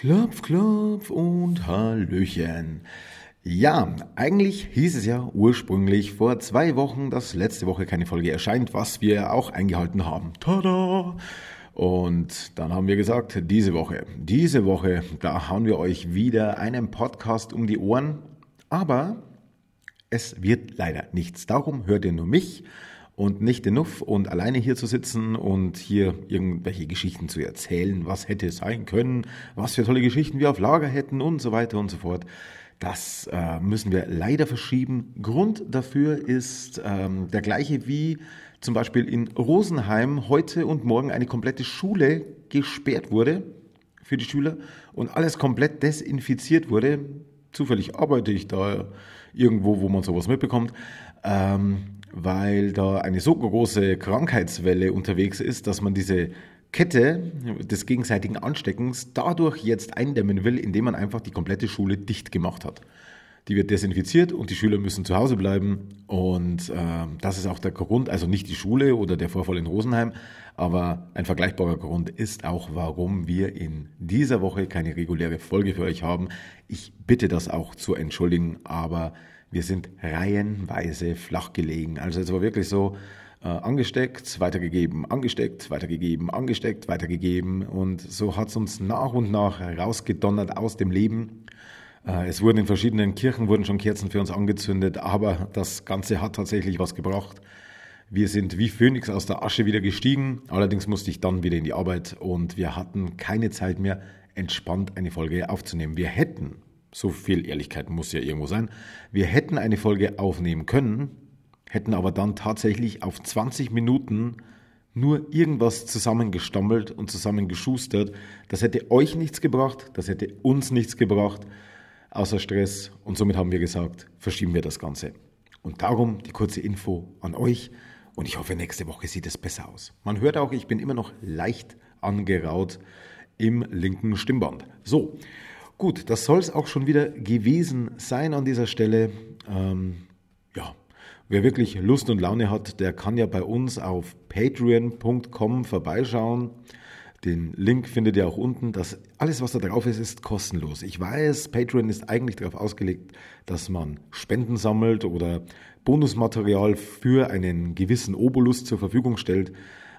Klopf, klopf und Hallöchen. Ja, eigentlich hieß es ja ursprünglich vor zwei Wochen, dass letzte Woche keine Folge erscheint, was wir auch eingehalten haben. Tada! Und dann haben wir gesagt, diese Woche, diese Woche, da hauen wir euch wieder einen Podcast um die Ohren. Aber es wird leider nichts. Darum hört ihr nur mich und nicht Nuff und alleine hier zu sitzen und hier irgendwelche Geschichten zu erzählen, was hätte sein können, was für tolle Geschichten wir auf Lager hätten und so weiter und so fort. Das äh, müssen wir leider verschieben. Grund dafür ist ähm, der gleiche wie zum Beispiel in Rosenheim heute und morgen eine komplette Schule gesperrt wurde für die Schüler und alles komplett desinfiziert wurde. Zufällig arbeite ich da irgendwo, wo man sowas mitbekommt. Ähm, weil da eine so große Krankheitswelle unterwegs ist, dass man diese Kette des gegenseitigen Ansteckens dadurch jetzt eindämmen will, indem man einfach die komplette Schule dicht gemacht hat. Die wird desinfiziert und die Schüler müssen zu Hause bleiben. Und äh, das ist auch der Grund, also nicht die Schule oder der Vorfall in Rosenheim, aber ein vergleichbarer Grund ist auch, warum wir in dieser Woche keine reguläre Folge für euch haben. Ich bitte das auch zu entschuldigen, aber wir sind reihenweise flach gelegen. Also es war wirklich so, äh, angesteckt, weitergegeben, angesteckt, weitergegeben, angesteckt, weitergegeben. Und so hat es uns nach und nach rausgedonnert aus dem Leben. Äh, es wurden in verschiedenen Kirchen wurden schon Kerzen für uns angezündet, aber das Ganze hat tatsächlich was gebracht. Wir sind wie Phönix aus der Asche wieder gestiegen. Allerdings musste ich dann wieder in die Arbeit und wir hatten keine Zeit mehr, entspannt eine Folge aufzunehmen. Wir hätten so viel Ehrlichkeit muss ja irgendwo sein. Wir hätten eine Folge aufnehmen können, hätten aber dann tatsächlich auf 20 Minuten nur irgendwas zusammengestammelt und zusammengeschustert. Das hätte euch nichts gebracht, das hätte uns nichts gebracht, außer Stress. Und somit haben wir gesagt, verschieben wir das Ganze. Und darum die kurze Info an euch. Und ich hoffe, nächste Woche sieht es besser aus. Man hört auch, ich bin immer noch leicht angeraut im linken Stimmband. So, Gut, das soll es auch schon wieder gewesen sein an dieser Stelle. Ähm, ja, wer wirklich Lust und Laune hat, der kann ja bei uns auf patreon.com vorbeischauen. Den Link findet ihr auch unten. Das, alles, was da drauf ist, ist kostenlos. Ich weiß, Patreon ist eigentlich darauf ausgelegt, dass man Spenden sammelt oder Bonusmaterial für einen gewissen Obolus zur Verfügung stellt.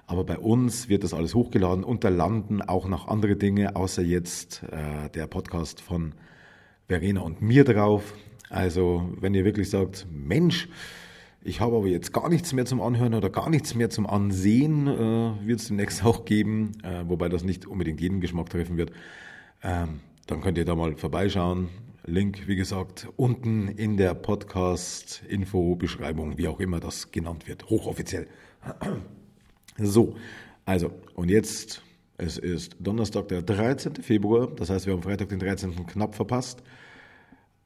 Aber bei uns wird das alles hochgeladen und da landen auch noch andere Dinge, außer jetzt äh, der Podcast von Verena und mir drauf. Also wenn ihr wirklich sagt, Mensch, ich habe aber jetzt gar nichts mehr zum Anhören oder gar nichts mehr zum Ansehen, äh, wird es demnächst auch geben, äh, wobei das nicht unbedingt jeden Geschmack treffen wird. Ähm, dann könnt ihr da mal vorbeischauen. Link, wie gesagt, unten in der Podcast-Info-Beschreibung, wie auch immer das genannt wird, hochoffiziell. So, also, und jetzt, es ist Donnerstag, der 13. Februar, das heißt, wir haben Freitag den 13. knapp verpasst,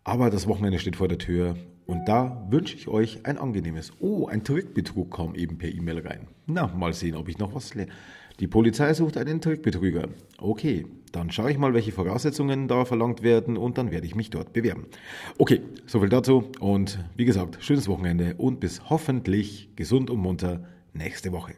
aber das Wochenende steht vor der Tür und da wünsche ich euch ein angenehmes. Oh, ein Trickbetrug kam eben per E-Mail rein. Na, mal sehen, ob ich noch was lerne. Die Polizei sucht einen Trickbetrüger. Okay, dann schaue ich mal, welche Voraussetzungen da verlangt werden und dann werde ich mich dort bewerben. Okay, soviel dazu und wie gesagt, schönes Wochenende und bis hoffentlich gesund und munter nächste Woche.